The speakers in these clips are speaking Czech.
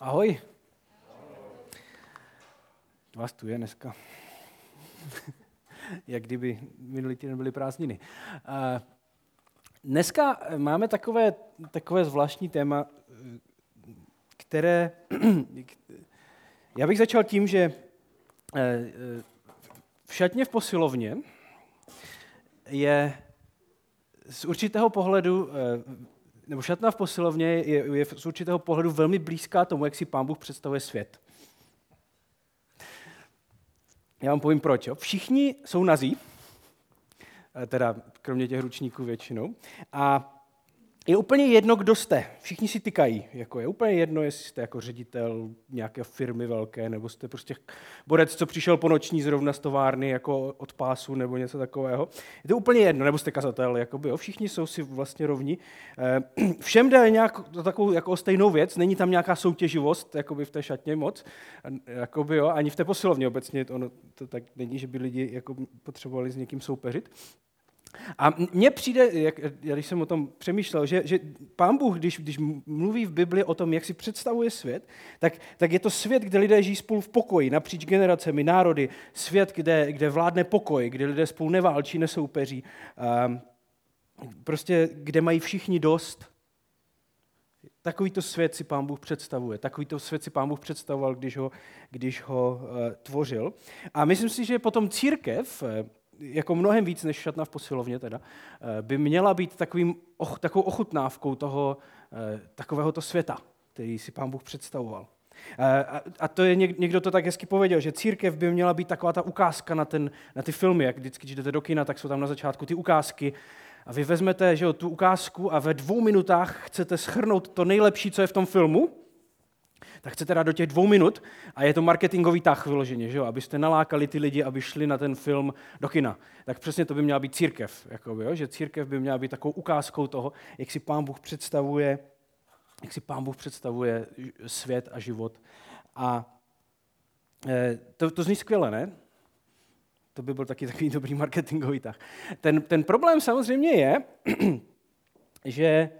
Ahoj. Vás tu je dneska. Jak kdyby minulý týden byly prázdniny. Dneska máme takové, takové zvláštní téma, které... Já bych začal tím, že eh, eh, v šatně v posilovně je z určitého pohledu eh, nebo šatna v posilovně je, je z určitého pohledu velmi blízká tomu, jak si pán Bůh představuje svět. Já vám povím proč. Jo. Všichni jsou nazí, eh, teda kromě těch ručníků většinou. A je úplně jedno, kdo jste. Všichni si tykají. Jako je úplně jedno, jestli jste jako ředitel nějaké firmy velké, nebo jste prostě borec, co přišel po noční zrovna z továrny jako od pásu nebo něco takového. Je to úplně jedno, nebo jste kazatel. Jakoby, jo. Všichni jsou si vlastně rovní. Eh, všem jde nějak, takovou jako stejnou věc. Není tam nějaká soutěživost jakoby v té šatně moc. Jakoby, jo, ani v té posilovně obecně. Ono to tak není, že by lidi jako potřebovali s někým soupeřit. A mně přijde, jak, když jsem o tom přemýšlel, že, že pán Bůh, když, když mluví v Bibli o tom, jak si představuje svět, tak, tak je to svět, kde lidé žijí spolu v pokoji, napříč generacemi, národy, svět, kde, kde vládne pokoj, kde lidé spolu neválčí, nesoupeří, um, prostě kde mají všichni dost. Takovýto svět si pán Bůh představuje. Takovýto svět si pán Bůh představoval, když ho, když ho uh, tvořil. A myslím si, že potom církev, jako mnohem víc než šatna v posilovně teda, eh, by měla být takovým, och, takovou ochutnávkou toho eh, takovéhoto světa, který si pán Bůh představoval. Eh, a to je, někdo to tak hezky pověděl, že církev by měla být taková ta ukázka na, ten, na ty filmy, jak vždycky, když jdete do kina, tak jsou tam na začátku ty ukázky a vy vezmete že jo, tu ukázku a ve dvou minutách chcete schrnout to nejlepší, co je v tom filmu tak chcete dát do těch dvou minut a je to marketingový tah vyloženě, že jo? abyste nalákali ty lidi, aby šli na ten film do kina. Tak přesně to by měla být církev, jakoby, jo? že církev by měla být takovou ukázkou toho, jak si pán Bůh představuje, jak si pán Bůh představuje svět a život. A e, to, to zní skvěle, ne? To by byl taky takový dobrý marketingový tah. Ten, ten problém samozřejmě je, že e,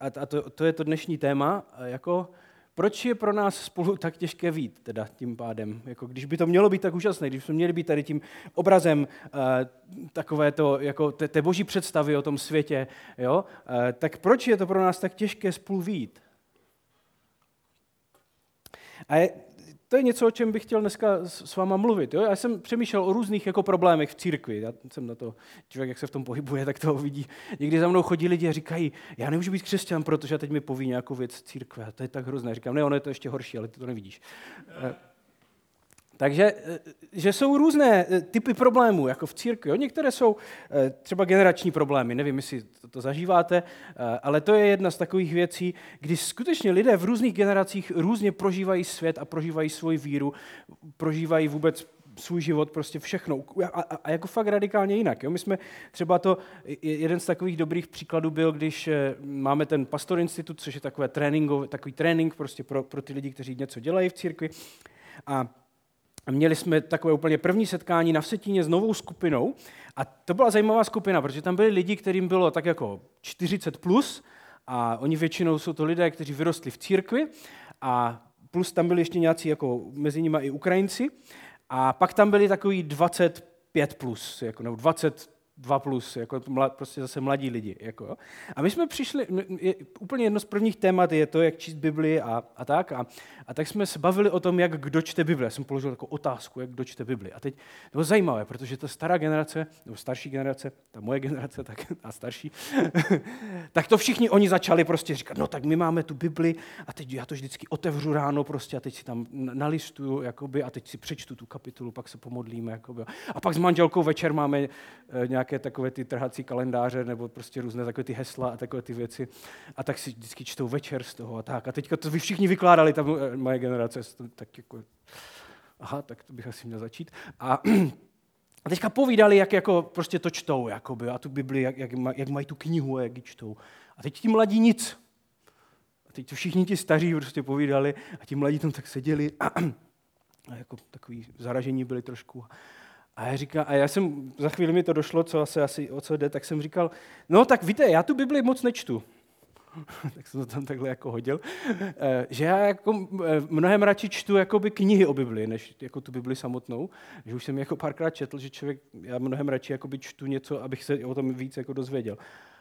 a to, to je to dnešní téma, jako proč je pro nás spolu tak těžké vít, teda tím pádem? Jako, když by to mělo být tak úžasné, když jsme měli být tady tím obrazem uh, takové to, jako té, té boží představy o tom světě, jo? Uh, tak proč je to pro nás tak těžké spolu vít? A je, to je něco, o čem bych chtěl dneska s váma mluvit. Jo? Já jsem přemýšlel o různých jako problémech v církvi. Já jsem na to, člověk, jak se v tom pohybuje, tak to vidí. Někdy za mnou chodí lidi a říkají, já nemůžu být křesťan, protože teď mi poví nějakou věc církve. A to je tak hrozné. Říkám, ne, ono je to ještě horší, ale ty to nevidíš. Takže eh, že jsou různé eh, typy problémů, jako v církvi. Jo? Některé jsou eh, třeba generační problémy, nevím, jestli to, zažíváte, ale to je jedna z takových věcí, kdy skutečně lidé v různých generacích různě prožívají svět a prožívají svoji víru, prožívají vůbec svůj život, prostě všechno. A, a, a jako fakt radikálně jinak. Jo? My jsme třeba to, jeden z takových dobrých příkladů byl, když máme ten Pastor Institut, což je takové takový trénink prostě pro, pro ty lidi, kteří něco dělají v církvi. A měli jsme takové úplně první setkání na Vsetíně s novou skupinou a to byla zajímavá skupina, protože tam byli lidi, kterým bylo tak jako 40 plus a oni většinou jsou to lidé, kteří vyrostli v církvi a plus tam byli ještě nějací jako mezi nimi i Ukrajinci a pak tam byli takový 25 plus, jako, nebo 20 dva plus, jako mlad, prostě zase mladí lidi. Jako. A my jsme přišli, je, úplně jedno z prvních témat je to, jak číst Bibli a, a tak. A, a tak jsme se bavili o tom, jak kdo čte Bibli. Já jsem položil takovou otázku, jak kdo čte Bibli. A teď to bylo zajímavé, protože ta stará generace, nebo starší generace, ta moje generace tak, a starší, tak to všichni oni začali prostě říkat, no tak my máme tu Bibli a teď já to vždycky otevřu ráno prostě a teď si tam nalistuju jakoby, a teď si přečtu tu kapitulu, pak se pomodlíme. Jakoby. A pak s manželkou večer máme e, nějak nějaké takové ty trhací kalendáře nebo prostě různé takové ty hesla a takové ty věci. A tak si vždycky čtou večer z toho a tak. A teďka to vy všichni vykládali, ta moje generace, tak jako, aha, tak to bych asi měl začít. A a teďka povídali, jak jako prostě to čtou, jakoby, a tu Bibli, jak, jak, jak mají tu knihu a jak ji čtou. A teď ti mladí nic. A teď to všichni ti staří prostě povídali a ti mladí tam tak seděli a, a jako takový zaražení byli trošku. A já, říkal, a já jsem, za chvíli mi to došlo, co asi, asi o co jde, tak jsem říkal, no tak víte, já tu Bibli moc nečtu. tak jsem to tam takhle jako hodil, eh, že já jako eh, mnohem radši čtu jakoby knihy o Bibli, než jako tu Bibli samotnou. Že už jsem jako párkrát četl, že člověk, já mnohem radši čtu něco, abych se o tom víc jako dozvěděl.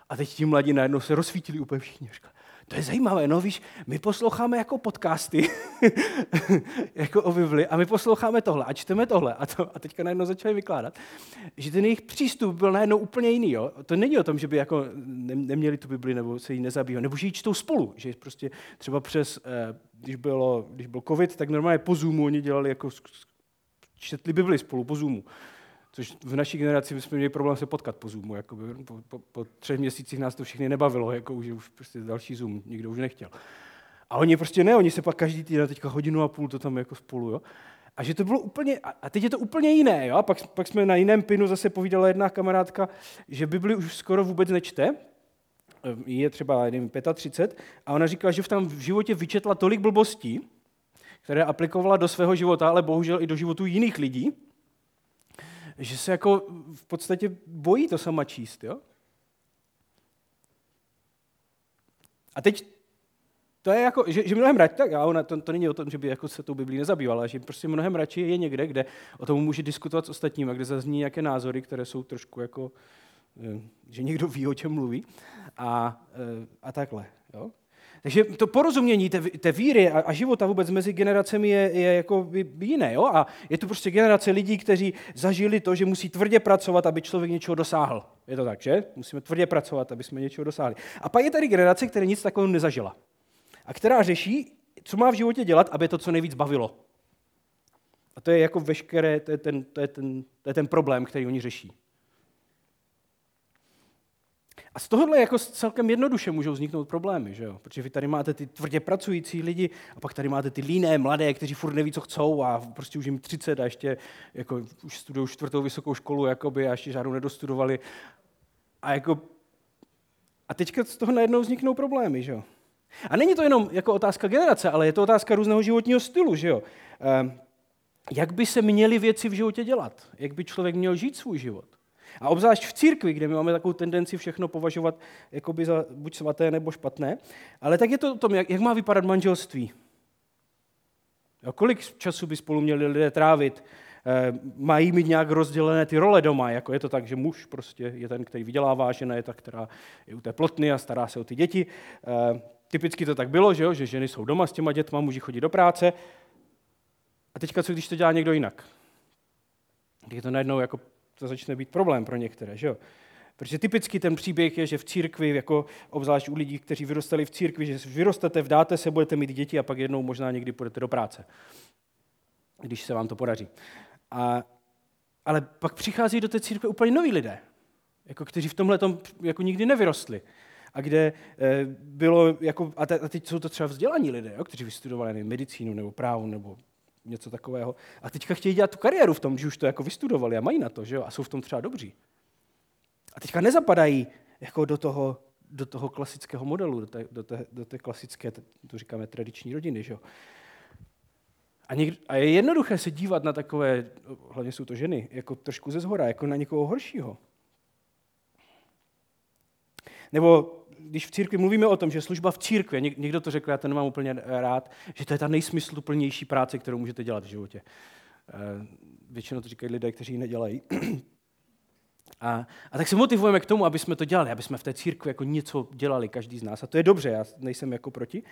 A teď ti mladí najednou se rozsvítili úplně všichni. Říkali, to je zajímavé, no víš, my posloucháme jako podcasty, jako o Bibli, a my posloucháme tohle a čteme tohle. A, to, a teďka najednou začali vykládat, že ten jejich přístup byl najednou úplně jiný. Jo? To není o tom, že by jako neměli tu Bibli nebo se jí nezabývali, nebo že ji čtou spolu. Že prostě třeba přes, eh, když, bylo, když byl covid, tak normálně po Zoomu oni dělali jako četli Bibli spolu po Zoomu. Což v naší generaci jsme měli problém se potkat po Zoomu. Jako po, po, po třech měsících nás to všechny nebavilo, jako že už prostě další Zoom nikdo už nechtěl. A oni prostě ne, oni se pak každý týden, teďka hodinu a půl to tam jako spolu, jo. A že to bylo úplně, a teď je to úplně jiné, jo. A pak, pak jsme na jiném pinu zase povídala jedna kamarádka, že Bibli už skoro vůbec nečte, je třeba, nevím, 35, a ona říkala, že v tam v životě vyčetla tolik blbostí, které aplikovala do svého života, ale bohužel i do životů jiných lidí, že se jako v podstatě bojí to sama číst. Jo? A teď to je jako, že, že mnohem radši, tak ona, to, to není o tom, že by jako se tou Biblí nezabývala, že prostě mnohem radši je někde, kde o tom může diskutovat s ostatními, kde zazní nějaké názory, které jsou trošku jako, eh, že někdo ví, o čem mluví a, eh, a takhle. Jo? Takže to porozumění té, té víry a, a života vůbec mezi generacemi je, je jako jiné. Jo? A je to prostě generace lidí, kteří zažili to, že musí tvrdě pracovat, aby člověk něčeho dosáhl. Je to tak, že? Musíme tvrdě pracovat, aby jsme něčeho dosáhli. A pak je tady generace, která nic takového nezažila. A která řeší, co má v životě dělat, aby to co nejvíc bavilo. A to je jako veškeré, to je ten, to je ten, to je ten problém, který oni řeší. A z tohohle jako celkem jednoduše můžou vzniknout problémy, že jo? protože vy tady máte ty tvrdě pracující lidi a pak tady máte ty líné, mladé, kteří furt neví, co chcou a prostě už jim 30 a ještě jako, už studují čtvrtou vysokou školu jakoby, a ještě žádnou nedostudovali. A, jako, a teďka z toho najednou vzniknou problémy. Že jo? A není to jenom jako otázka generace, ale je to otázka různého životního stylu. Že jo? Ehm, jak by se měly věci v životě dělat? Jak by člověk měl žít svůj život? A obzvlášť v církvi, kde my máme takovou tendenci všechno považovat jakoby za buď svaté nebo špatné, ale tak je to o tom, jak, jak má vypadat manželství. A kolik času by spolu měli lidé trávit? E, mají mít nějak rozdělené ty role doma, jako je to tak, že muž prostě je ten, který vydělává, žena je ta, která je u té plotny a stará se o ty děti. E, typicky to tak bylo, že, jo? že ženy jsou doma s těma dětma, muži chodí do práce. A teďka co, když to dělá někdo jinak? Je to najednou jako to začne být problém pro některé. Že jo? Protože typicky ten příběh je, že v církvi, jako obzvlášť u lidí, kteří vyrostali v církvi, že vyrostete, vdáte se, budete mít děti a pak jednou možná někdy půjdete do práce, když se vám to podaří. A, ale pak přichází do té církve úplně noví lidé, jako kteří v tomhle jako nikdy nevyrostli. A kde e, bylo, jako, a, te, a teď jsou to třeba vzdělaní lidé, jo, kteří vystudovali medicínu nebo právo nebo něco takového. A teďka chtějí dělat tu kariéru v tom, že už to jako vystudovali a mají na to, že jo? a jsou v tom třeba dobří. A teďka nezapadají jako do toho, do toho klasického modelu, do té, do té, do té klasické, to říkáme, tradiční rodiny. Že jo? A, někdo, a je jednoduché se dívat na takové, hlavně jsou to ženy, jako trošku ze zhora, jako na někoho horšího. Nebo když v církvi mluvíme o tom, že služba v církvi, někdo to řekl, já to nemám úplně rád, že to je ta nejsmysluplnější práce, kterou můžete dělat v životě. Eh, většinou to říkají lidé, kteří ji nedělají. A, a tak se motivujeme k tomu, aby jsme to dělali, aby jsme v té církvi jako něco dělali, každý z nás. A to je dobře, já nejsem jako proti.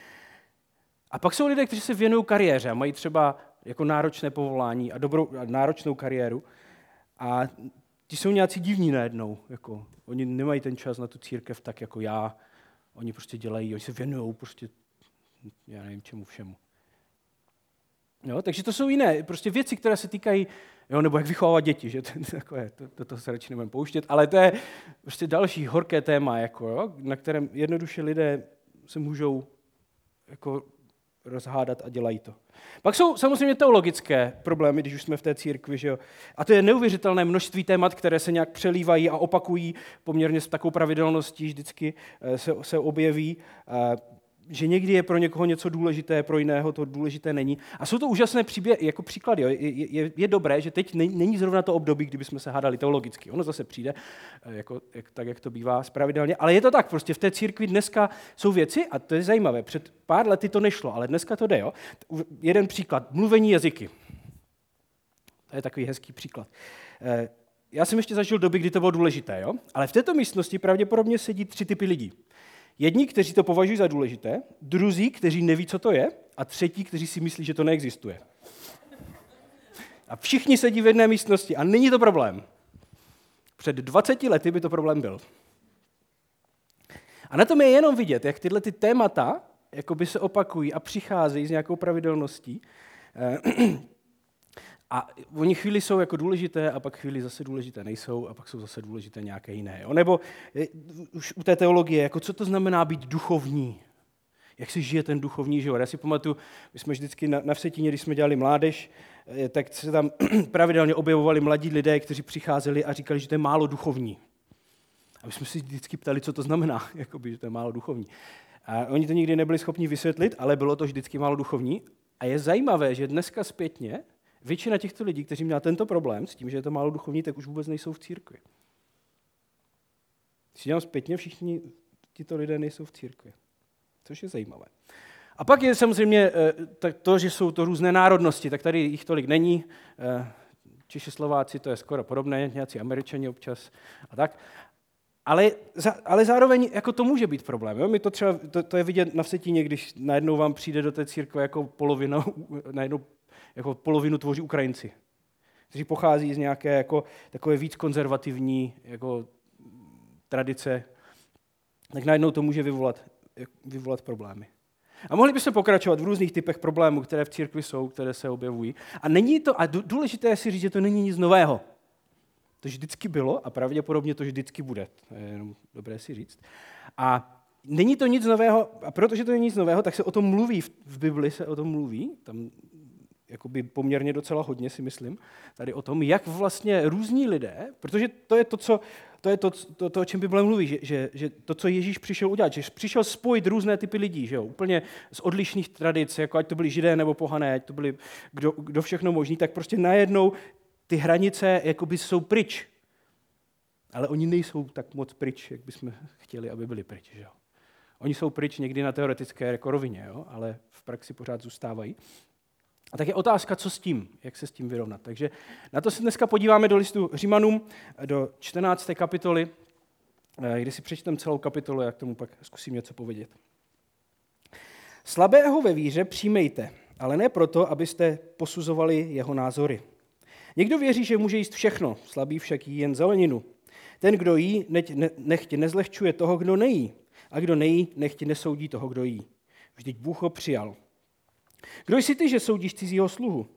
A pak jsou lidé, kteří se věnují kariéře a mají třeba jako náročné povolání a, dobrou, a náročnou kariéru. A ti jsou nějací divní najednou. Jako, oni nemají ten čas na tu církev tak jako já. Oni prostě dělají, oni se věnují prostě, já nevím čemu všemu. Jo, takže to jsou jiné prostě věci, které se týkají, jo, nebo jak vychovávat děti, že to, takové, to, to, to se radši nebudeme pouštět, ale to je prostě další horké téma, jako, jo, na kterém jednoduše lidé se můžou jako rozhádat a dělají to. Pak jsou samozřejmě teologické problémy, když už jsme v té církvi. Že jo? A to je neuvěřitelné množství témat, které se nějak přelívají a opakují poměrně s takovou pravidelností, vždycky eh, se, se objeví. Že někdy je pro někoho něco důležité, pro jiného to důležité není. A jsou to úžasné příběhy, jako příklady. Jo. Je, je, je, dobré, že teď není zrovna to období, kdyby jsme se hádali teologicky. Ono zase přijde, eh, jako, jak, tak jak to bývá spravidelně. Ale je to tak, prostě v té církvi dneska jsou věci, a to je zajímavé, před pár lety to nešlo, ale dneska to jde. Jo. Jeden příklad, mluvení jazyky. To je takový hezký příklad. Eh, já jsem ještě zažil doby, kdy to bylo důležité, jo? ale v této místnosti pravděpodobně sedí tři typy lidí. Jedni, kteří to považují za důležité, druzí, kteří neví, co to je, a třetí, kteří si myslí, že to neexistuje. A všichni sedí v jedné místnosti a není to problém. Před 20 lety by to problém byl. A na tom je jenom vidět, jak tyhle ty témata jakoby se opakují a přicházejí s nějakou pravidelností. A oni chvíli jsou jako důležité a pak chvíli zase důležité nejsou a pak jsou zase důležité nějaké jiné. Jo? Nebo je, už u té teologie, jako co to znamená být duchovní? Jak si žije ten duchovní život? Já si pamatuju, my jsme vždycky na, na Vsetíně, když jsme dělali mládež, eh, tak se tam pravidelně objevovali mladí lidé, kteří přicházeli a říkali, že to je málo duchovní. A my jsme si vždycky ptali, co to znamená, jakoby, že to je málo duchovní. A oni to nikdy nebyli schopni vysvětlit, ale bylo to vždycky málo duchovní. A je zajímavé, že dneska zpětně Většina těchto lidí, kteří měli tento problém s tím, že je to málo duchovní, tak už vůbec nejsou v církvi. Když dělám zpětně, všichni tito lidé nejsou v církvi. Což je zajímavé. A pak je samozřejmě eh, to, že jsou to různé národnosti, tak tady jich tolik není. Eh, Češi, Slováci, to je skoro podobné, nějací Američani občas a tak. Ale, ale zároveň jako to může být problém. Jo? My to, třeba, to, to je vidět na Vsetíně, když najednou vám přijde do té církve jako polovina, najednou jako polovinu tvoří Ukrajinci, kteří pochází z nějaké jako, takové víc konzervativní jako, tradice, tak najednou to může vyvolat, vyvolat problémy. A mohli bychom pokračovat v různých typech problémů, které v církvi jsou, které se objevují. A není to, a důležité je si říct, že to není nic nového. To vždycky bylo a pravděpodobně to vždycky bude. To je jenom dobré si říct. A není to nic nového, a protože to není nic nového, tak se o tom mluví, v Bibli se o tom mluví, tam jakoby poměrně docela hodně, si myslím, tady o tom, jak vlastně různí lidé, protože to je to, co, to, je to, to, to o čem Bible mluví, že, že, že to, co Ježíš přišel udělat, že přišel spojit různé typy lidí, že jo, úplně z odlišných tradic, jako ať to byli židé nebo pohané, ať to byli kdo, kdo všechno možný, tak prostě najednou ty hranice jakoby jsou pryč. Ale oni nejsou tak moc pryč, jak bychom chtěli, aby byli pryč. Že jo? Oni jsou pryč někdy na teoretické jako rovině, jo? ale v praxi pořád zůstávají. A tak je otázka, co s tím, jak se s tím vyrovnat. Takže na to se dneska podíváme do listu Římanům, do 14. kapitoly, eh, kde si přečtem celou kapitolu, jak tomu pak zkusím něco povědět. Slabého ve víře přijmejte, ale ne proto, abyste posuzovali jeho názory. Někdo věří, že může jíst všechno, slabý však jí jen zeleninu. Ten, kdo jí, nechť nezlehčuje toho, kdo nejí. A kdo nejí, nechť nesoudí toho, kdo jí. Vždyť Bůh ho přijal. Kdo jsi ty, že soudíš cizího sluhu?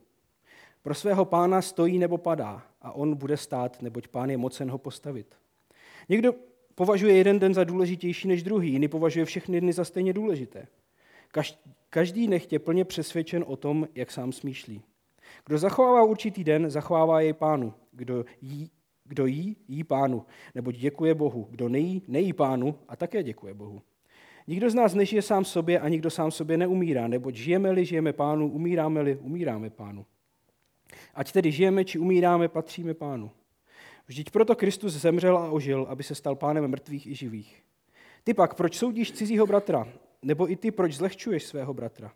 Pro svého pána stojí nebo padá a on bude stát, neboť pán je mocen ho postavit. Někdo považuje jeden den za důležitější než druhý, jiný považuje všechny dny za stejně důležité. Každý nechtě plně přesvědčen o tom, jak sám smýšlí. Kdo zachovává určitý den, zachovává jej pánu. Kdo jí, kdo jí, jí pánu, neboť děkuje Bohu. Kdo nejí, nejí pánu a také děkuje Bohu. Nikdo z nás nežije sám sobě a nikdo sám sobě neumírá, neboť žijeme-li, žijeme pánu, umíráme-li, umíráme pánu. Ať tedy žijeme či umíráme, patříme pánu. Vždyť proto Kristus zemřel a ožil, aby se stal pánem mrtvých i živých. Ty pak, proč soudíš cizího bratra? Nebo i ty, proč zlehčuješ svého bratra?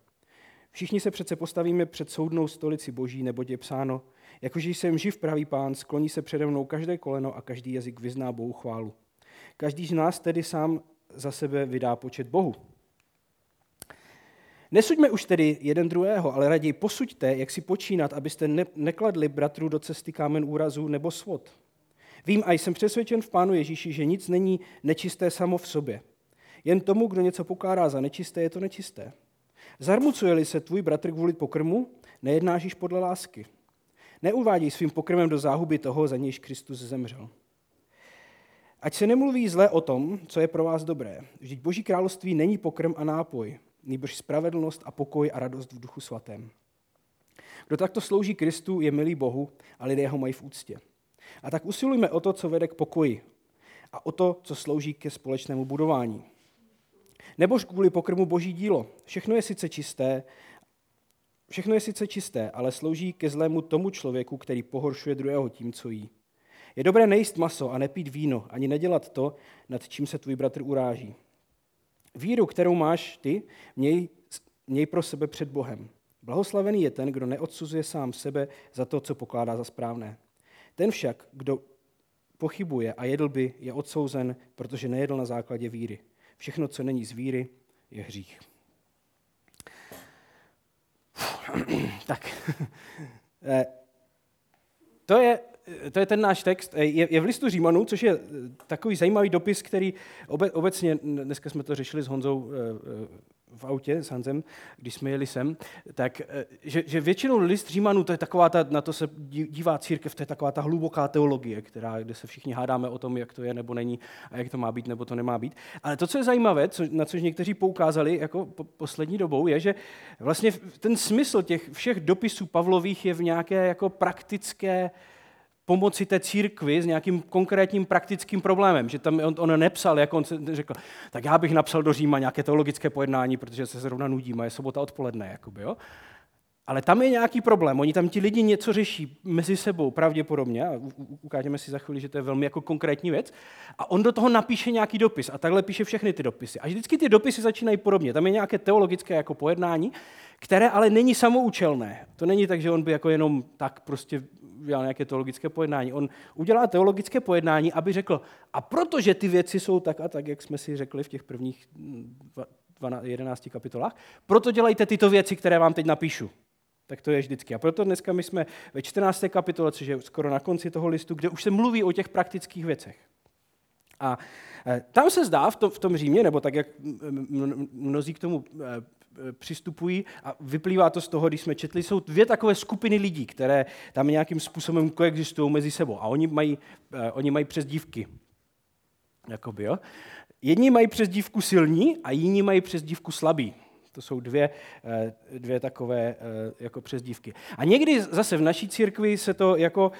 Všichni se přece postavíme před soudnou stolici boží, neboť je psáno, jakože jsem živ pravý pán, skloní se přede mnou každé koleno a každý jazyk vyzná Bohu chválu. Každý z nás tedy sám za sebe vydá počet Bohu. Nesuďme už tedy jeden druhého, ale raději posuďte, jak si počínat, abyste ne- nekladli bratru do cesty kámen úrazu nebo svod. Vím a jsem přesvědčen v Pánu Ježíši, že nic není nečisté samo v sobě. Jen tomu, kdo něco pokládá za nečisté, je to nečisté. Zarmucuje-li se tvůj bratr kvůli pokrmu, nejednáš již podle lásky. Neuváděj svým pokrmem do záhuby toho, za nějž Kristus zemřel. Ať se nemluví zle o tom, co je pro vás dobré. Vždyť Boží království není pokrm a nápoj, nýbrž spravedlnost a pokoj a radost v duchu svatém. Kdo takto slouží Kristu, je milý Bohu a lidé ho mají v úctě. A tak usilujme o to, co vede k pokoji a o to, co slouží ke společnému budování. Nebož kvůli pokrmu boží dílo. Všechno je sice čisté, všechno je sice čisté, ale slouží ke zlému tomu člověku, který pohoršuje druhého tím, co jí. Je dobré nejíst maso a nepít víno, ani nedělat to, nad čím se tvůj bratr uráží. Víru, kterou máš ty, měj, měj pro sebe před Bohem. Blahoslavený je ten, kdo neodsuzuje sám sebe za to, co pokládá za správné. Ten však, kdo pochybuje a jedl by, je odsouzen, protože nejedl na základě víry. Všechno, co není z víry, je hřích. tak, eh, to je to je ten náš text, je, je v listu Římanů, což je takový zajímavý dopis, který obe, obecně, dneska jsme to řešili s Honzou eh, eh, v autě s Hanzem, když jsme jeli sem, tak eh, že, že většinou list Římanů, to je taková ta, na to se dívá církev, to je taková ta hluboká teologie, která, kde se všichni hádáme o tom, jak to je nebo není a jak to má být nebo to nemá být. Ale to, co je zajímavé, co, na což někteří poukázali jako po, poslední dobou, je, že vlastně ten smysl těch všech dopisů Pavlových je v nějaké jako praktické pomoci té církvi s nějakým konkrétním praktickým problémem. Že tam on, on nepsal, jako on řekl, tak já bych napsal do Říma nějaké teologické pojednání, protože se zrovna nudím a je sobota odpoledne. Jakoby, jo? Ale tam je nějaký problém. Oni tam ti lidi něco řeší mezi sebou pravděpodobně. A ukážeme si za chvíli, že to je velmi jako konkrétní věc. A on do toho napíše nějaký dopis. A takhle píše všechny ty dopisy. A vždycky ty dopisy začínají podobně. Tam je nějaké teologické jako pojednání, které ale není samoučelné. To není tak, že on by jako jenom tak prostě udělal nějaké teologické pojednání. On udělá teologické pojednání, aby řekl, a protože ty věci jsou tak a tak, jak jsme si řekli v těch prvních 11 kapitolách, proto dělejte tyto věci, které vám teď napíšu. Tak to je vždycky. A proto dneska my jsme ve 14. kapitole, což je skoro na konci toho listu, kde už se mluví o těch praktických věcech. A e, tam se zdá v tom, v tom Římě, nebo tak, jak mnozí k tomu e, přistupují a vyplývá to z toho, když jsme četli, jsou dvě takové skupiny lidí, které tam nějakým způsobem koexistují mezi sebou a oni mají, eh, oni mají přezdívky. Jakoby, jo? Jedni mají přezdívku silní a jiní mají přezdívku slabý. To jsou dvě, eh, dvě takové eh, jako přezdívky. A někdy zase v naší církvi se to jako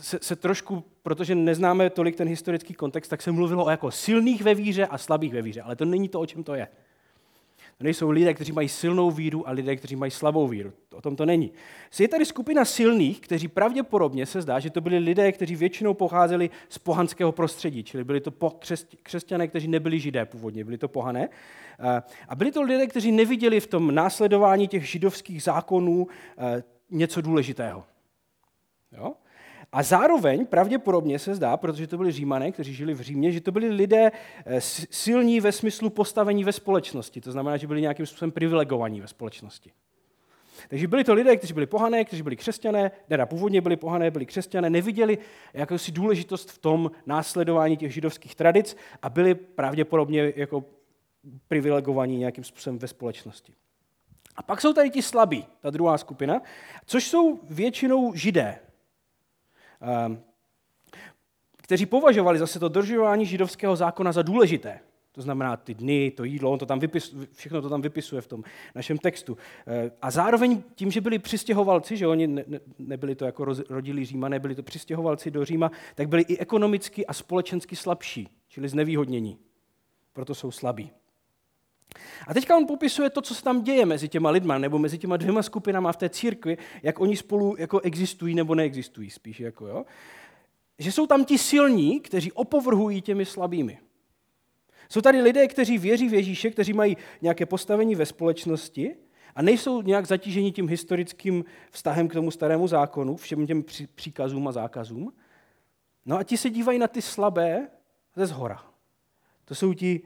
se, se trošku, protože neznáme tolik ten historický kontext, tak se mluvilo o jako silných ve víře a slabých ve víře. Ale to není to, o čem to je. Nejsou lidé, kteří mají silnou víru a lidé, kteří mají slabou víru. O tom to není. Je tady skupina silných, kteří pravděpodobně se zdá, že to byli lidé, kteří většinou pocházeli z pohanského prostředí, čili byli to křesťané, kteří nebyli židé původně, byli to pohané. A byli to lidé, kteří neviděli v tom následování těch židovských zákonů eh, něco důležitého. Jo? A zároveň pravděpodobně se zdá, protože to byli římané, kteří žili v Římě, že to byli lidé eh, silní ve smyslu postavení ve společnosti. To znamená, že byli nějakým způsobem privilegovaní ve společnosti. Takže byli to lidé, kteří byli pohané, kteří byli křesťané, teda původně byli pohané, byli křesťané, neviděli jakousi důležitost v tom následování těch židovských tradic a byli pravděpodobně jako privilegovaní nějakým způsobem ve společnosti. A pak jsou tady ti slabí, ta druhá skupina, což jsou většinou židé, kteří považovali zase to dodržování židovského zákona za důležité. To znamená ty dny, to jídlo, on to tam vypis, všechno to tam vypisuje v tom našem textu. Ehm, a zároveň tím, že byli přistěhovalci, že oni ne, nebyli to jako rodilí Říma, nebyli to přistěhovalci do Říma, tak byli i ekonomicky a společensky slabší, čili znevýhodnění. Proto jsou slabí. A teďka on popisuje to, co se tam děje mezi těma lidma, nebo mezi těma dvěma skupinama v té církvi, jak oni spolu jako existují nebo neexistují spíš. Jako, jo? Že jsou tam ti silní, kteří opovrhují těmi slabými. Jsou tady lidé, kteří věří v Ježíše, kteří mají nějaké postavení ve společnosti a nejsou nějak zatíženi tím historickým vztahem k tomu starému zákonu, všem těm příkazům a zákazům. No a ti se dívají na ty slabé ze zhora. To jsou ti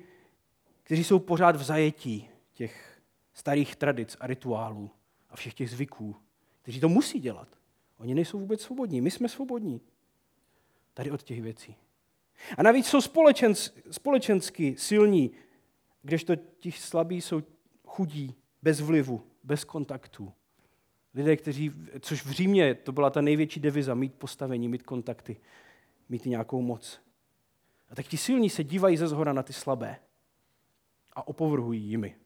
kteří jsou pořád v zajetí těch starých tradic a rituálů a všech těch zvyků, kteří to musí dělat. Oni nejsou vůbec svobodní, my jsme svobodní tady od těch věcí. A navíc jsou společens, společensky silní, kdežto ti slabí jsou chudí, bez vlivu, bez kontaktů. Lidé, kteří, což v Římě to byla ta největší deviza, mít postavení, mít kontakty, mít nějakou moc. A tak ti silní se dívají ze zhora na ty slabé a opovrhují jimi.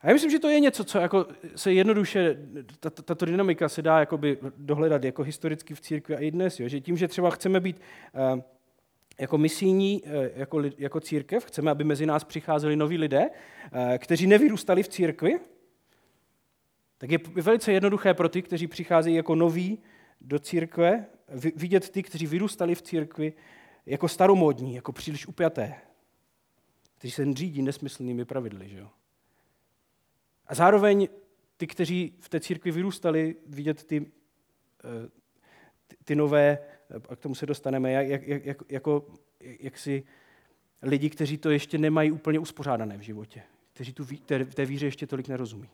A já myslím, že to je něco, co jako se jednoduše, tato dynamika se dá jakoby dohledat jako historicky v církvi a i dnes, jo? že tím, že třeba chceme být uh, jako misijní, eh, jako, jako církev, chceme, aby mezi nás přicházeli noví lidé, eh, kteří nevyrůstali v církvi, tak je velice jednoduché pro ty, kteří přicházejí jako noví do církve, vidět ty, kteří vyrůstali v církvi, jako staromodní, jako příliš upjaté, kteří se řídí nesmyslnými pravidly. Že jo? A zároveň ty, kteří v té církvi vyrůstali, vidět ty, eh, ty, nové, a k tomu se dostaneme, jak, jak, jak, jako, jak si lidi, kteří to ještě nemají úplně uspořádané v životě, kteří tu, té, té víře ještě tolik nerozumí.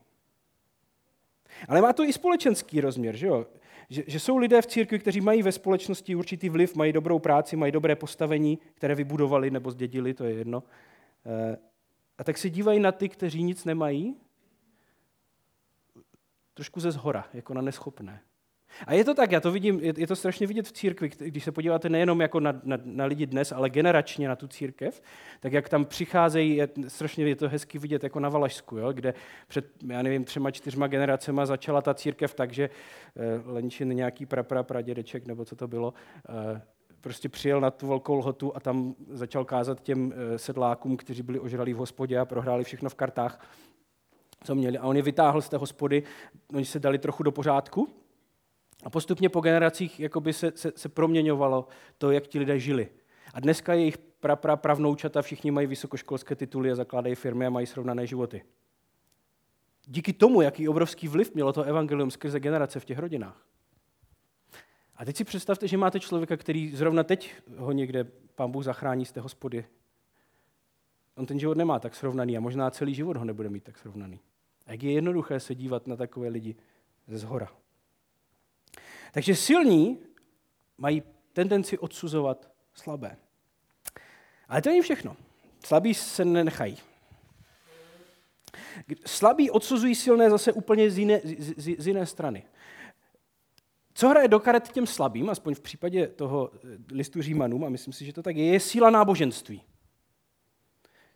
Ale má to i společenský rozměr, že, jo? Že, že jsou lidé v církvi, kteří mají ve společnosti určitý vliv, mají dobrou práci, mají dobré postavení, které vybudovali nebo zdědili, to je jedno. Eh, a tak se dívají na ty, kteří nic nemají, trošku ze zhora, jako na neschopné. A je to tak, já to vidím, je to strašně vidět v církvi, když se podíváte nejenom jako na, na, na lidi dnes, ale generačně na tu církev, tak jak tam přicházejí, je, strašně je to hezky vidět jako na Valašsku, jo, kde před, já nevím, třema, čtyřma generacema začala ta církev tak, že eh, Lenčin nějaký prapra, pradědeček, nebo co to bylo, eh, prostě přijel na tu velkou lhotu a tam začal kázat těm eh, sedlákům, kteří byli ožralí v hospodě a prohráli všechno v kartách, co měli. A on je vytáhl z té hospody, oni se dali trochu do pořádku, a postupně po generacích jakoby se, se, se proměňovalo to, jak ti lidé žili. A dneska jejich pra, pra, pravnoučata všichni mají vysokoškolské tituly a zakládají firmy a mají srovnané životy. Díky tomu, jaký obrovský vliv mělo to evangelium skrze generace v těch rodinách. A teď si představte, že máte člověka, který zrovna teď ho někde pán Bůh zachrání z té hospody. On ten život nemá tak srovnaný a možná celý život ho nebude mít tak srovnaný. A jak je jednoduché se dívat na takové lidi ze zhora. Takže silní mají tendenci odsuzovat slabé. Ale to není všechno. Slabí se nenechají. Slabí odsuzují silné zase úplně z jiné, z, z jiné strany. Co hraje do karet těm slabým, aspoň v případě toho eh, listu Římanům, a myslím si, že to tak je, je síla náboženství.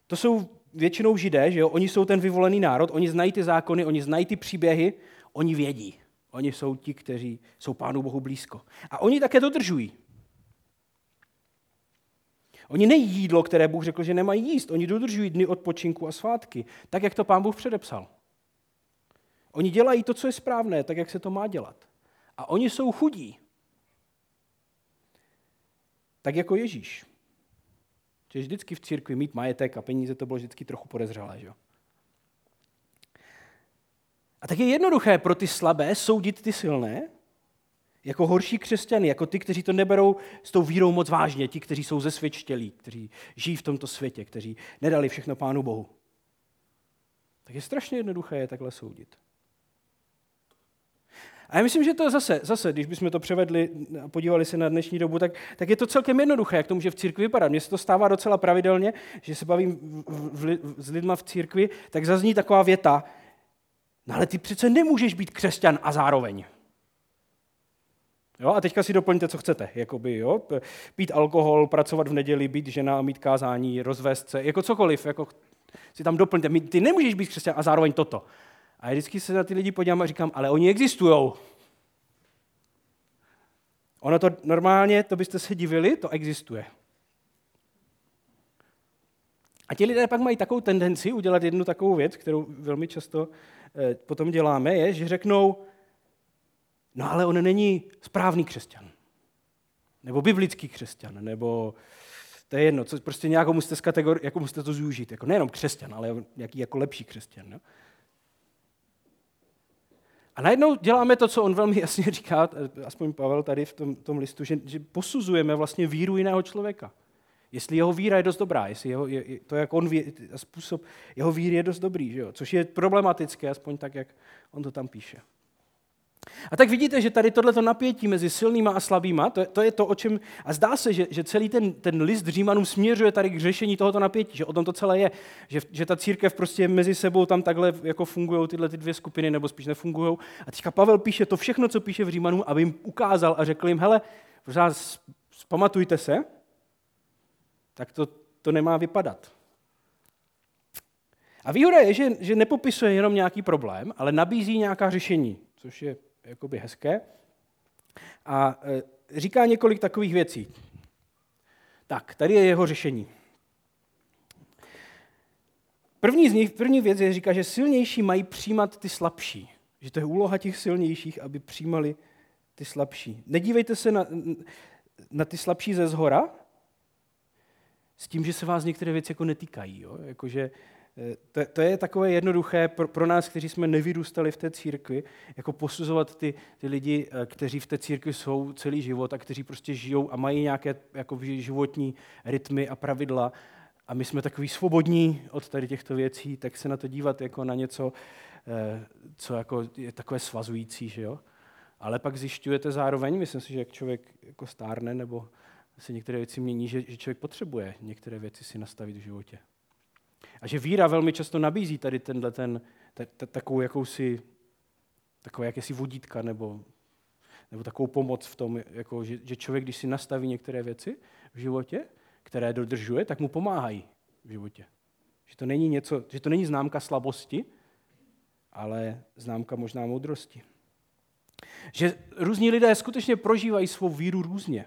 To jsou většinou židé, že jo? oni jsou ten vyvolený národ, oni znají ty zákony, oni znají ty příběhy, oni vědí. Oni jsou ti, kteří jsou Pánu Bohu blízko. A oni také dodržují. Oni nejí jídlo, které Bůh řekl, že nemají jíst. Oni dodržují dny odpočinku a svátky, tak, jak to Pán Bůh předepsal. Oni dělají to, co je správné, tak, jak se to má dělat. A oni jsou chudí. Tak jako Ježíš. Že vždycky v církvi mít majetek a peníze to bylo vždycky trochu podezřelé. Že? A tak je jednoduché pro ty slabé soudit ty silné, jako horší křesťany, jako ty, kteří to neberou s tou vírou moc vážně, ti, kteří jsou zesvědčtělí, kteří žijí v tomto světě, kteří nedali všechno Pánu Bohu. Tak je strašně jednoduché je takhle soudit. A já myslím, že to zase, zase, když bychom to převedli a podívali se na dnešní dobu, tak, tak je to celkem jednoduché, jak to může v církvi vypadat. Mně se to stává docela pravidelně, že se bavím v, v, v, s lidma v církvi, tak zazní taková věta, No ale ty přece nemůžeš být křesťan a zároveň. Jo, a teďka si doplňte, co chcete. Jakoby, jo? Pít alkohol, pracovat v neděli, být žena, mít kázání, rozvést se, jako cokoliv. Jako si tam doplňte. Ty nemůžeš být křesťan a zároveň toto. A vždycky se na ty lidi podívám a říkám, ale oni existují. Ono to normálně, to byste se divili, to existuje. A ti lidé pak mají takovou tendenci udělat jednu takovou věc, kterou velmi často Eh, potom děláme, je, že řeknou, no ale on není správný křesťan. Nebo biblický křesťan, nebo to je jedno, co, prostě nějakou musíte, kategori, jako musíte to zúžit. Jako nejenom křesťan, ale nějaký jako lepší křesťan. No? A najednou děláme to, co on velmi jasně říká, aspoň Pavel tady v tom, tom listu, že, že posuzujeme vlastně víru jiného člověka. Jestli jeho víra je dost dobrá, jestli jeho, je, to, jak on ví, způsob jeho víry je dost dobrý, že jo? což je problematické, aspoň tak, jak on to tam píše. A tak vidíte, že tady tohleto napětí mezi silnýma a slabýma, to, to je to, o čem... A zdá se, že, že celý ten, ten list Římanům směřuje tady k řešení tohoto napětí, že o tom to celé je. Že, že ta církev prostě mezi sebou tam takhle jako fungují tyhle ty dvě skupiny, nebo spíš nefungují. A teďka Pavel píše to všechno, co píše v Římanům, aby jim ukázal a řekl jim, hele, vás, pamatujte se, tak to, to nemá vypadat. A výhoda je, že, že nepopisuje jenom nějaký problém, ale nabízí nějaká řešení, což je jakoby hezké. A e, říká několik takových věcí. Tak, tady je jeho řešení. První, z nich, první věc je, říká, že silnější mají přijímat ty slabší. Že to je úloha těch silnějších, aby přijímali ty slabší. Nedívejte se na, na ty slabší ze zhora, s tím, že se vás některé věci jako netýkají. Jo? Jakože, to, to je takové jednoduché pro, pro nás, kteří jsme nevyrůstali v té církvi, jako posuzovat ty, ty lidi, eh, kteří v té církvi jsou celý život a kteří prostě žijou a mají nějaké jako životní rytmy a pravidla a my jsme takový svobodní od tady těchto věcí, tak se na to dívat jako na něco, eh, co jako je takové svazující, že jo? Ale pak zjišťujete zároveň, myslím si, že jak člověk jako stárne nebo se některé věci mění, že, že člověk potřebuje některé věci si nastavit v životě. A že víra velmi často nabízí tady tenhle ten, t, t, takovou jakousi, takové jakési vodítka nebo, nebo takovou pomoc v tom, jako, že, že člověk, když si nastaví některé věci v životě, které dodržuje, tak mu pomáhají v životě. Že to není, něco, že to není známka slabosti, ale známka možná moudrosti. Že různí lidé skutečně prožívají svou víru různě.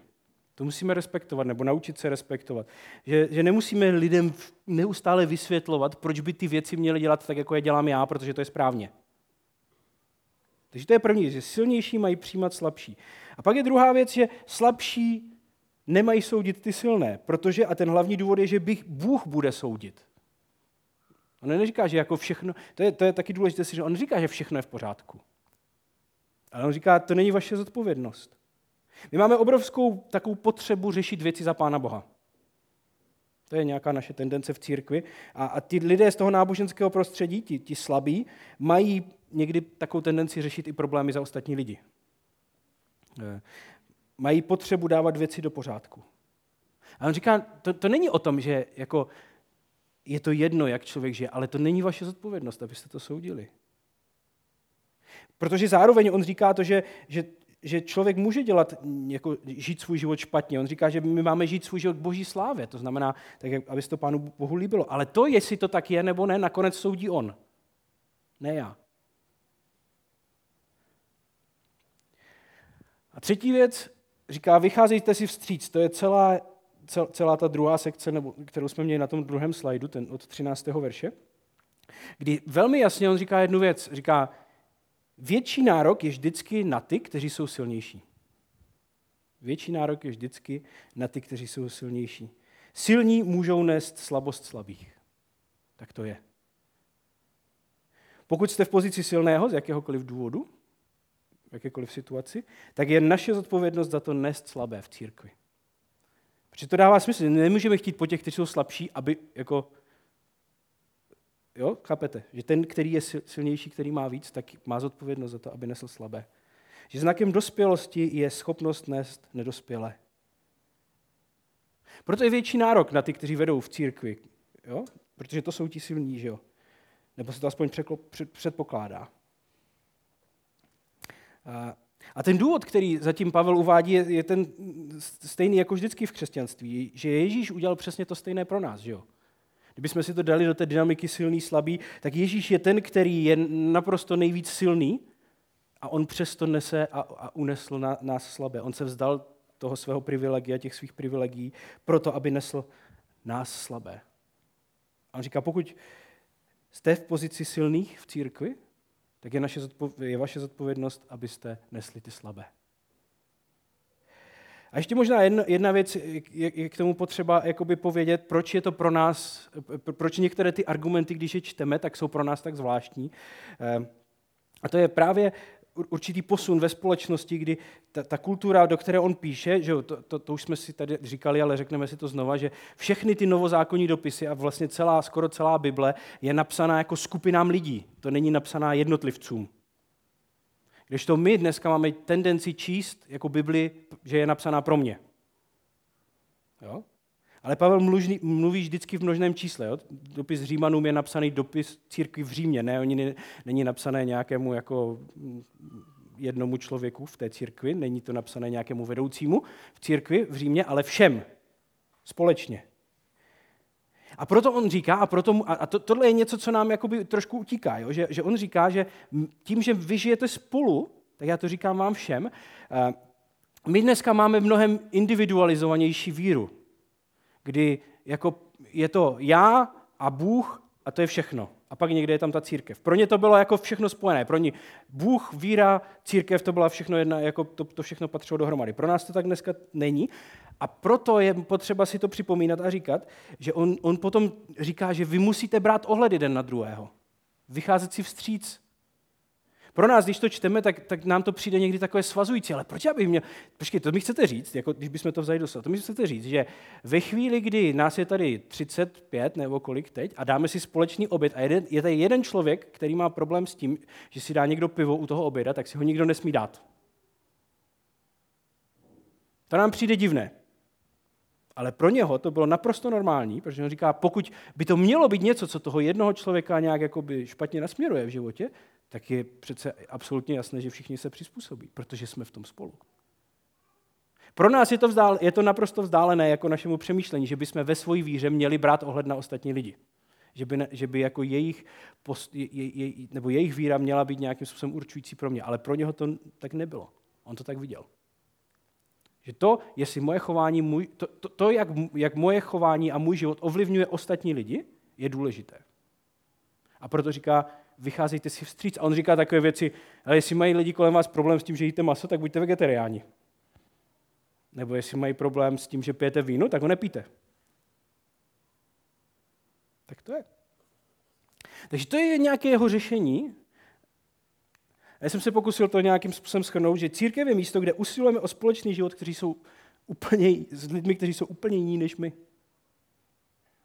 To musíme respektovat, nebo naučit se respektovat. Že, že nemusíme lidem neustále vysvětlovat, proč by ty věci měly dělat tak, jako je dělám já, protože to je správně. Takže to je první, že silnější mají přijímat slabší. A pak je druhá věc, že slabší nemají soudit ty silné, protože, a ten hlavní důvod je, že bych, Bůh bude soudit. On neříká, že jako všechno, to je, to je taky důležité že on říká, že všechno je v pořádku. Ale on říká, to není vaše zodpovědnost. My máme obrovskou takovou potřebu řešit věci za Pána Boha. To je nějaká naše tendence v církvi. A, a ty lidé z toho náboženského prostředí, ti, ti slabí, mají někdy takovou tendenci řešit i problémy za ostatní lidi. Eh, mají potřebu dávat věci do pořádku. A on říká, to, to není o tom, že jako je to jedno, jak člověk žije, ale to není vaše zodpovědnost, abyste to soudili. Protože zároveň on říká to, že, že, že člověk může dělat, jako žít svůj život špatně. On říká, že my máme žít svůj život boží slávě. To znamená, tak, aby se to pánu Bohu líbilo. Ale to, jestli to tak je nebo ne, nakonec soudí on. Ne já. A třetí věc, říká, vycházejte si vstříc. To je celá, cel, celá ta druhá sekce, nebo, kterou jsme měli na tom druhém slajdu, ten od 13. verše, kdy velmi jasně on říká jednu věc. Říká, větší nárok je vždycky na ty, kteří jsou silnější. Větší nárok je vždycky na ty, kteří jsou silnější. Silní můžou nést slabost slabých. Tak to je. Pokud jste v pozici silného z jakéhokoliv důvodu, v jakékoliv situaci, tak je naše zodpovědnost za to nést slabé v církvi. Protože to dává smysl. Nemůžeme chtít po těch, kteří jsou slabší, aby jako Jo, chápete? Že ten, který je silnější, který má víc, tak má zodpovědnost za to, aby nesl slabé. Že znakem dospělosti je schopnost nést nedospělé. Proto je větší nárok na ty, kteří vedou v církvi. Jo? Protože to jsou ti silní, že jo? Nebo se to aspoň předpokládá. A ten důvod, který zatím Pavel uvádí, je, ten stejný jako vždycky v křesťanství, že Ježíš udělal přesně to stejné pro nás, že jo? Kdybychom si to dali do té dynamiky silný, slabý, tak Ježíš je ten, který je naprosto nejvíc silný a on přesto nese a, a unesl na, nás slabé. On se vzdal toho svého privilegia, těch svých privilegií, proto, aby nesl nás slabé. A on říká, pokud jste v pozici silných v církvi, tak je, naše je vaše zodpovědnost, abyste nesli ty slabé. A ještě možná jedna, jedna věc je, je k tomu potřeba jakoby povědět, proč je to pro nás, proč některé ty argumenty, když je čteme, tak jsou pro nás tak zvláštní. Eh, a to je právě určitý posun ve společnosti, kdy ta, ta kultura, do které on píše, že to, to, to už jsme si tady říkali, ale řekneme si to znova, že všechny ty novozákonní dopisy a vlastně celá, skoro celá Bible je napsaná jako skupinám lidí. To není napsaná jednotlivcům. Když to my dneska máme tendenci číst jako Bibli, že je napsaná pro mě. Jo? Ale Pavel mluví, mluví vždycky v množném čísle. Jo? Dopis Římanům je napsaný dopis církvi v Římě, ne, oni není napsané nějakému jako jednomu člověku v té církvi, není to napsané nějakému vedoucímu v církvi v Římě, ale všem společně. A proto on říká, a, proto, a to, tohle je něco, co nám jakoby trošku utíká, jo? Že, že on říká, že tím, že vy žijete spolu, tak já to říkám vám všem, my dneska máme mnohem individualizovanější víru. kdy jako je to já a Bůh a to je všechno. A pak někde je tam ta církev. Pro ně to bylo jako všechno spojené. Pro ně Bůh, víra, církev, to byla všechno jedna, jako to, to všechno patřilo dohromady. Pro nás to tak dneska není. A proto je potřeba si to připomínat a říkat, že on, on potom říká, že vy musíte brát ohled jeden na druhého. Vycházet si vstříc. Pro nás, když to čteme, tak, tak nám to přijde někdy takové svazující, ale proč já bych měl... Počkej, to mi chcete říct, jako když bychom to vzali do to mi chcete říct, že ve chvíli, kdy nás je tady 35 nebo kolik teď a dáme si společný oběd a jeden, je tady jeden člověk, který má problém s tím, že si dá někdo pivo u toho oběda, tak si ho nikdo nesmí dát. To nám přijde divné. Ale pro něho to bylo naprosto normální, protože on říká, pokud by to mělo být něco, co toho jednoho člověka nějak jakoby špatně nasměruje v životě, tak je přece absolutně jasné, že všichni se přizpůsobí, protože jsme v tom spolu. Pro nás je to, vzdál, je to naprosto vzdálené jako našemu přemýšlení, že bychom ve své víře měli brát ohled na ostatní lidi. Že by, že by jako jejich, post, je, je, nebo jejich víra měla být nějakým způsobem určující pro mě. Ale pro něho to tak nebylo. On to tak viděl. Že to, jestli moje chování, můj, to, to, to jak, jak moje chování a můj život ovlivňuje ostatní lidi, je důležité. A proto říká, vycházejte si vstříc. A on říká takové věci, ale jestli mají lidi kolem vás problém s tím, že jíte maso, tak buďte vegetariáni. Nebo jestli mají problém s tím, že pijete víno, tak ho nepijte. Tak to je. Takže to je nějaké jeho řešení. Já jsem se pokusil to nějakým způsobem schrnout, že církev je místo, kde usilujeme o společný život, kteří jsou úplně, s lidmi, kteří jsou úplně jiní než my.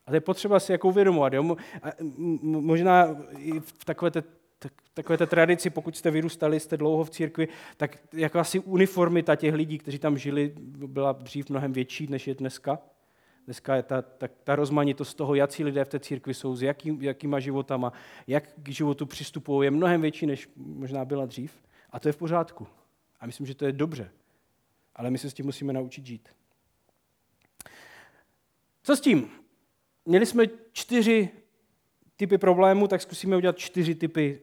A to je potřeba si jako uvědomovat. Jo? Možná i v takové té, takové té tradici, pokud jste vyrůstali, jste dlouho v církvi, tak jako asi uniformita těch lidí, kteří tam žili, byla dřív mnohem větší, než je dneska. Dneska je ta, ta, ta rozmanitost toho, jaký lidé v té církvi jsou, s jaký, jakýma životama, jak k životu přistupují, je mnohem větší, než možná byla dřív. A to je v pořádku. A myslím, že to je dobře. Ale my se s tím musíme naučit žít. Co s tím? Měli jsme čtyři typy problémů, tak zkusíme udělat čtyři typy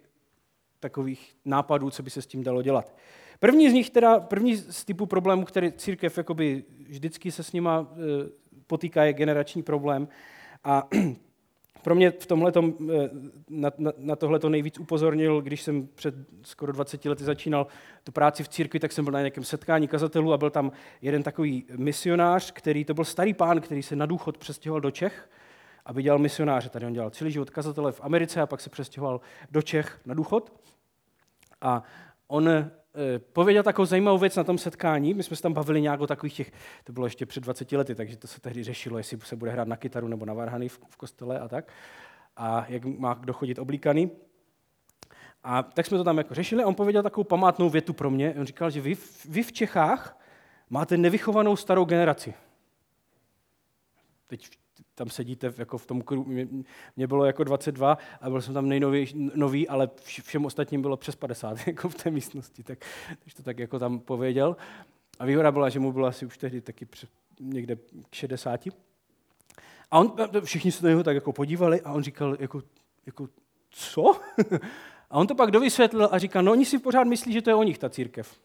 takových nápadů, co by se s tím dalo dělat. První z nich, teda, první z typů problémů, který církev jakoby vždycky se s nima e, potýká, je generační problém. A pro mě v tomhle e, na, na, na tohle to nejvíc upozornil, když jsem před skoro 20 lety začínal tu práci v církvi, tak jsem byl na nějakém setkání kazatelů a byl tam jeden takový misionář, který to byl starý pán, který se na důchod přestěhoval do Čech aby dělal misionáře. Tady on dělal celý život kazatele v Americe a pak se přestěhoval do Čech na důchod. A on e, pověděl takovou zajímavou věc na tom setkání. My jsme se tam bavili nějak o takových těch, to bylo ještě před 20 lety, takže to se tehdy řešilo, jestli se bude hrát na kytaru nebo na varhany v, kostele a tak. A jak má kdo chodit oblíkaný. A tak jsme to tam jako řešili on pověděl takovou památnou větu pro mě. On říkal, že vy, vy v Čechách máte nevychovanou starou generaci. Teď tam sedíte jako v tom kruhu. Mě, mě bylo jako 22 a byl jsem tam nejnový, ale všem ostatním bylo přes 50 jako v té místnosti. Tak, takže to tak jako tam pověděl. A výhoda byla, že mu bylo asi už tehdy taky před, někde k 60. A on, všichni se na něho tak jako podívali a on říkal, jako, jako co? A on to pak dovysvětlil a říkal, no oni si pořád myslí, že to je o nich ta církev.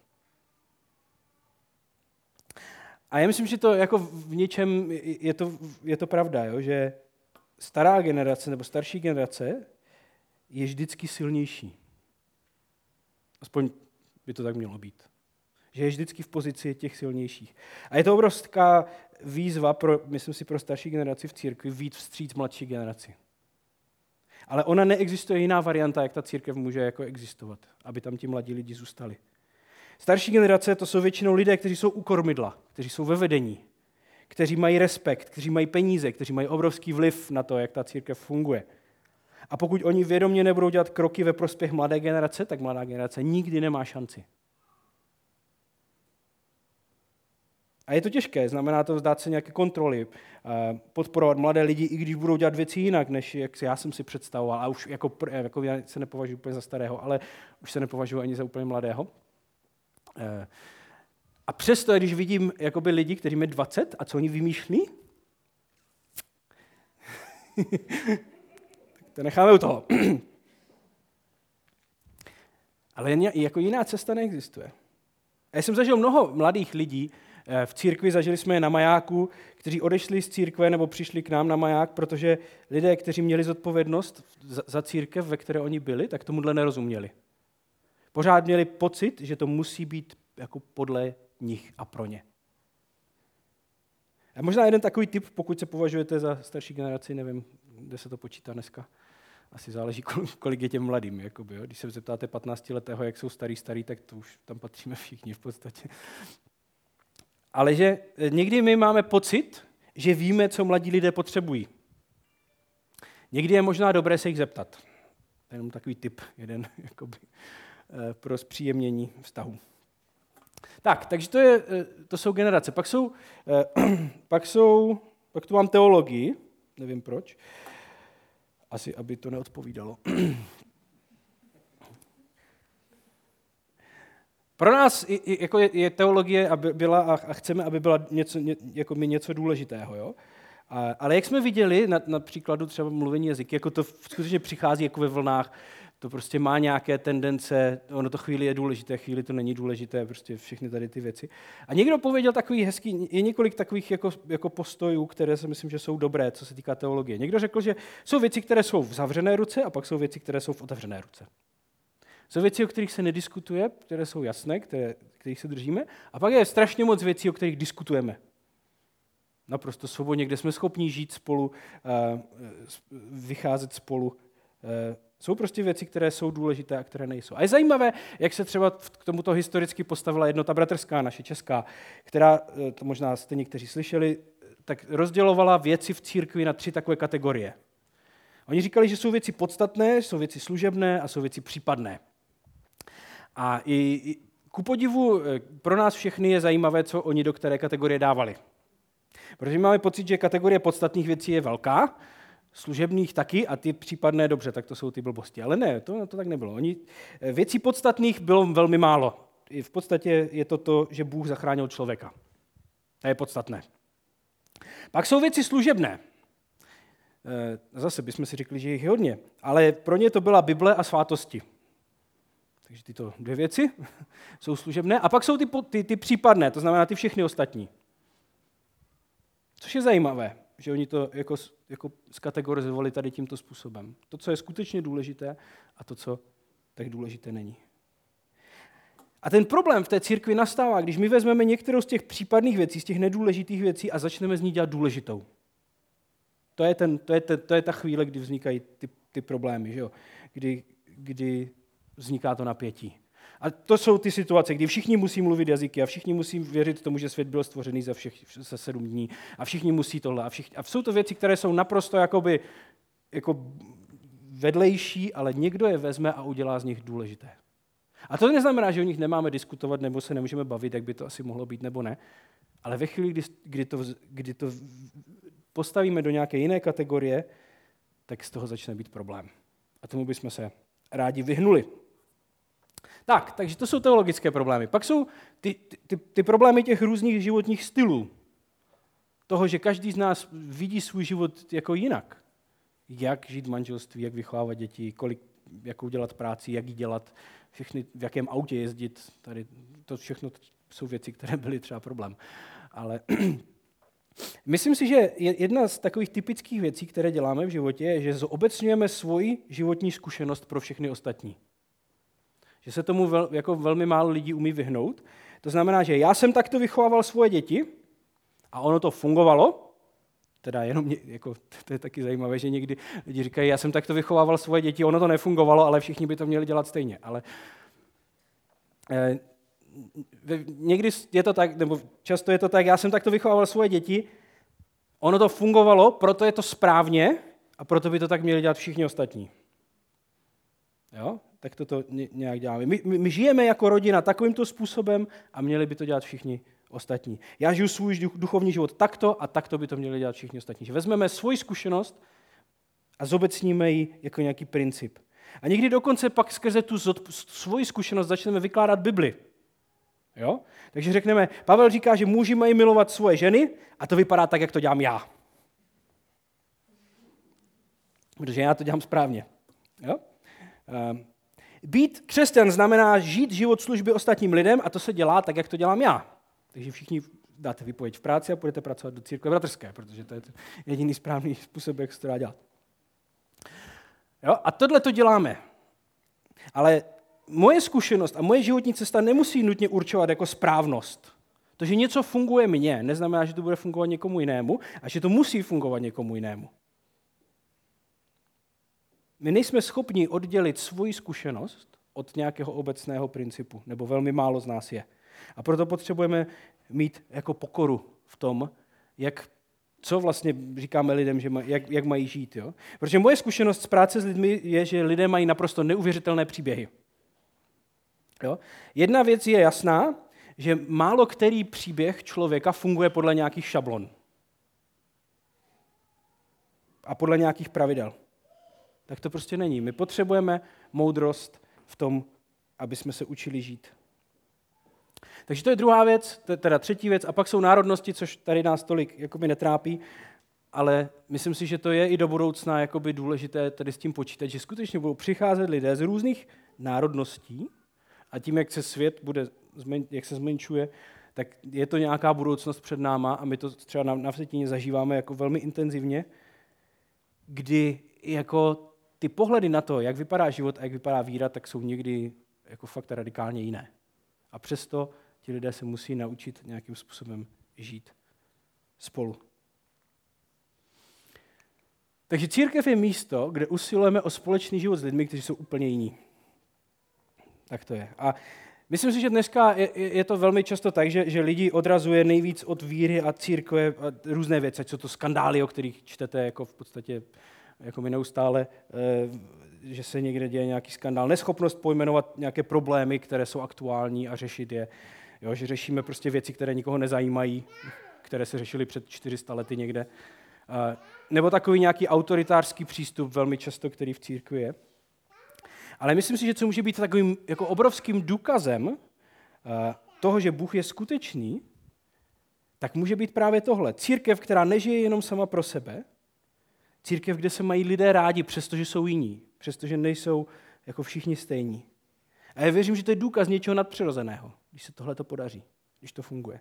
A já myslím, že to jako v něčem je to, je to pravda, jo? že stará generace nebo starší generace je vždycky silnější. Aspoň by to tak mělo být. Že je vždycky v pozici těch silnějších. A je to obrovská výzva, pro, myslím si, pro starší generaci v církvi víc vstříc mladší generaci. Ale ona neexistuje jiná varianta, jak ta církev může jako existovat, aby tam ti mladí lidi zůstali. Starší generace to jsou většinou lidé, kteří jsou u kormidla, kteří jsou ve vedení, kteří mají respekt, kteří mají peníze, kteří mají obrovský vliv na to, jak ta církev funguje. A pokud oni vědomě nebudou dělat kroky ve prospěch mladé generace, tak mladá generace nikdy nemá šanci. A je to těžké, znamená to vzdát se nějaké kontroly, eh, podporovat mladé lidi, i když budou dělat věci jinak, než jak já jsem si představoval. A už jako, jako já se nepovažuji úplně za starého, ale už se nepovažuji ani za úplně mladého. Eh, a přesto, když vidím jakoby lidi, kteří mají 20 a co oni vymýšlí, to necháme u toho. Ale jako jiná cesta neexistuje. Já jsem zažil mnoho mladých lidí, Eh, v církvi zažili jsme je na majáku, kteří odešli z církve nebo přišli k nám na maják, protože lidé, kteří měli zodpovědnost za církev, ve které oni byli, tak tomuhle nerozuměli. Pořád měli pocit, že to musí být jako podle nich a pro ně. A možná jeden takový typ, pokud se považujete za starší generaci, nevím, kde se to počítá dneska, asi záleží, kolik je těm mladým. Jakoby, jo. Když se zeptáte 15-letého, jak jsou starý, starý, tak to už tam patříme všichni v podstatě. Ale že někdy my máme pocit, že víme, co mladí lidé potřebují. Někdy je možná dobré se jich zeptat. To je jenom takový tip, jeden jakoby, pro zpříjemnění vztahu. Tak, takže to, je, eh, to jsou generace. Pak jsou, eh, pak jsou, pak tu mám teologii, nevím proč, asi aby to neodpovídalo. Pro nás jako je, je teologie aby byla a, chceme, aby byla něco, ně, jako my něco důležitého. Jo? A, ale jak jsme viděli na, na příkladu třeba mluvení jazyky, jako to skutečně přichází jako ve vlnách, to prostě má nějaké tendence, ono to chvíli je důležité, chvíli to není důležité, prostě všechny tady ty věci. A někdo pověděl takový hezký, je několik takových jako, jako postojů, které si myslím, že jsou dobré, co se týká teologie. Někdo řekl, že jsou věci, které jsou v zavřené ruce a pak jsou věci, které jsou v otevřené ruce. Jsou věci, o kterých se nediskutuje, které jsou jasné, které, kterých se držíme, a pak je strašně moc věcí, o kterých diskutujeme. Naprosto svobodně, kde jsme schopni žít spolu, eh, vycházet spolu jsou prostě věci, které jsou důležité a které nejsou. A je zajímavé, jak se třeba k tomuto historicky postavila jednota bratrská, naše česká, která, eh, to možná jste někteří slyšeli, tak rozdělovala věci v církvi na tři takové kategorie. Oni říkali, že jsou věci podstatné, jsou věci služebné a jsou věci případné. A i, i ku podivu eh, pro nás všechny je zajímavé, co oni do které kategorie dávali. Protože máme pocit, že kategorie podstatných věcí je velká, služebných taky a ty případné dobře, tak to jsou ty blbosti. Ale ne, to, to tak nebylo. Oni, eh, věcí podstatných bylo velmi málo. V podstatě je to to, že Bůh zachránil člověka. To je podstatné. Pak jsou věci služebné. Eh, zase bychom si řekli, že jich je hodně. Ale pro ně to byla Bible a svátosti. Takže tyto dvě věci jsou služebné. A pak jsou ty, ty, ty případné, to znamená ty všechny ostatní. Což je zajímavé že oni to jako, jako skategorizovali tady tímto způsobem. To, co je skutečně důležité a to, co tak důležité není. A ten problém v té církvi nastává, když my vezmeme některou z těch případných věcí, z těch nedůležitých věcí a začneme z ní dělat důležitou. To je, ten, to je, ten, to je ta chvíle, kdy vznikají ty, ty problémy, že jo? Kdy, kdy vzniká to napětí. A to jsou ty situace, kdy všichni musí mluvit jazyky a všichni musí věřit tomu, že svět byl stvořený za, všech, za sedm dní a všichni musí tohle. A, všichni, a jsou to věci, které jsou naprosto jakoby, jako vedlejší, ale někdo je vezme a udělá z nich důležité. A to neznamená, že o nich nemáme diskutovat nebo se nemůžeme bavit, jak by to asi mohlo být nebo ne. Ale ve chvíli, kdy, kdy, to, kdy to postavíme do nějaké jiné kategorie, tak z toho začne být problém. A tomu bychom se rádi vyhnuli. Tak, takže to jsou teologické problémy. Pak jsou ty, ty, ty problémy těch různých životních stylů. Toho, že každý z nás vidí svůj život jako jinak. Jak žít v manželství, jak vychovávat děti, kolik, jakou dělat práci, jak ji dělat, všechny, v jakém autě jezdit. Tady to všechno jsou věci, které byly třeba problém. Ale myslím si, že jedna z takových typických věcí, které děláme v životě, je, že zobecňujeme svoji životní zkušenost pro všechny ostatní že se tomu vel, jako velmi málo lidí umí vyhnout. To znamená, že já jsem takto vychovával svoje děti a ono to fungovalo, teda jenom, jako, to je taky zajímavé, že někdy lidi říkají, já jsem takto vychovával svoje děti, ono to nefungovalo, ale všichni by to měli dělat stejně. Ale eh, někdy je to tak, nebo často je to tak, já jsem takto vychovával svoje děti, ono to fungovalo, proto je to správně a proto by to tak měli dělat všichni ostatní. Jo? Tak toto nějak děláme. My, my, my žijeme jako rodina takovýmto způsobem a měli by to dělat všichni ostatní. Já žiju svůj duchovní život takto a takto by to měli dělat všichni ostatní. Že vezmeme svoji zkušenost a zobecníme ji jako nějaký princip. A někdy dokonce pak skrze tu svoji zkušenost začneme vykládat Bibli. Jo? Takže řekneme, Pavel říká, že muži mají milovat svoje ženy a to vypadá tak, jak to dělám já. Protože já to dělám správně. Jo? Být křesťan znamená žít život služby ostatním lidem a to se dělá tak, jak to dělám já. Takže všichni dáte vypověď v práci a budete pracovat do církve bratrské, protože to je jediný správný způsob, jak se to dá dělat. Jo? A tohle to děláme. Ale moje zkušenost a moje životní cesta nemusí nutně určovat jako správnost. To, že něco funguje mně, neznamená, že to bude fungovat někomu jinému a že to musí fungovat někomu jinému. My nejsme schopni oddělit svoji zkušenost od nějakého obecného principu, nebo velmi málo z nás je. A proto potřebujeme mít jako pokoru v tom, jak, co vlastně říkáme lidem, že maj, jak, jak mají žít. Jo? Protože moje zkušenost z práce s lidmi je, že lidé mají naprosto neuvěřitelné příběhy. Jo? Jedna věc je jasná, že málo který příběh člověka funguje podle nějakých šablon. A podle nějakých pravidel. Tak to prostě není. My potřebujeme moudrost v tom, aby jsme se učili žít. Takže to je druhá věc, teda třetí věc, a pak jsou národnosti, což tady nás tolik jakoby netrápí, ale myslím si, že to je i do budoucna jakoby důležité tady s tím počítat, že skutečně budou přicházet lidé z různých národností a tím, jak se svět bude, jak se zmenšuje, tak je to nějaká budoucnost před náma a my to třeba na, na zažíváme jako velmi intenzivně, kdy jako ty pohledy na to, jak vypadá život a jak vypadá víra, tak jsou někdy jako fakt radikálně jiné. A přesto ti lidé se musí naučit nějakým způsobem žít spolu. Takže církev je místo, kde usilujeme o společný život s lidmi, kteří jsou úplně jiní. Tak to je. A myslím si, že dneska je, je to velmi často tak, že, že lidi odrazuje nejvíc od víry a církve a různé věci, co to skandály, o kterých čtete jako v podstatě jako my neustále, eh, že se někde děje nějaký skandál. Neschopnost pojmenovat nějaké problémy, které jsou aktuální a řešit je. Jo, že řešíme prostě věci, které nikoho nezajímají, které se řešily před 400 lety někde. Nebo takový nějaký autoritářský přístup, velmi často, který v církvi je. Ale myslím si, že co může být takovým jako obrovským důkazem toho, že Bůh je skutečný, tak může být právě tohle. Církev, která nežije jenom sama pro sebe, církev, kde se mají lidé rádi, přestože jsou jiní, přestože nejsou jako všichni stejní. A já věřím, že to je důkaz něčeho nadpřirozeného, když se tohle to podaří, když to funguje.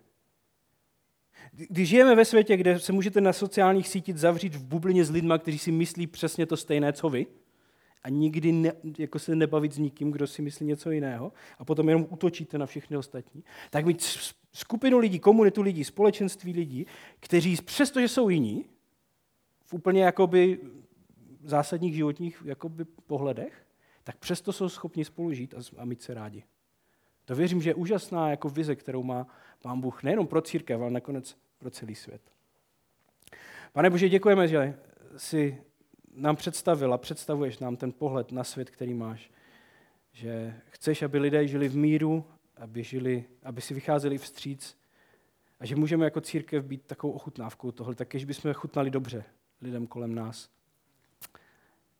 Když žijeme ve světě, kde se můžete na sociálních sítích zavřít v bublině s lidmi, kteří si myslí přesně to stejné, co vy, a nikdy ne, jako se nebavit s nikým, kdo si myslí něco jiného, a potom jenom utočíte na všechny ostatní, tak mít skupinu lidí, komunitu lidí, společenství lidí, kteří přestože jsou jiní, v úplně jakoby zásadních životních jakoby pohledech, tak přesto jsou schopni spolu žít a, a mít se rádi. To věřím, že je úžasná jako vize, kterou má Pán Bůh nejenom pro církev, ale nakonec pro celý svět. Pane Bože, děkujeme, že si nám představil a představuješ nám ten pohled na svět, který máš. Že chceš, aby lidé žili v míru, aby, žili, aby si vycházeli vstříc a že můžeme jako církev být takovou ochutnávkou tohle, tak když bychom chutnali dobře lidem kolem nás.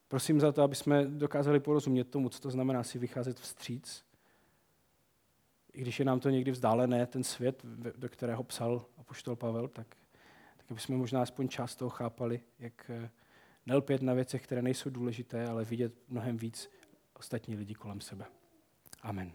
Prosím za to, aby jsme dokázali porozumět tomu, co to znamená si vycházet vstříc. I když je nám to někdy vzdálené, ten svět, do kterého psal apoštol Pavel, tak, tak aby jsme možná aspoň část toho chápali, jak eh, nelpět na věcech, které nejsou důležité, ale vidět mnohem víc ostatní lidi kolem sebe. Amen.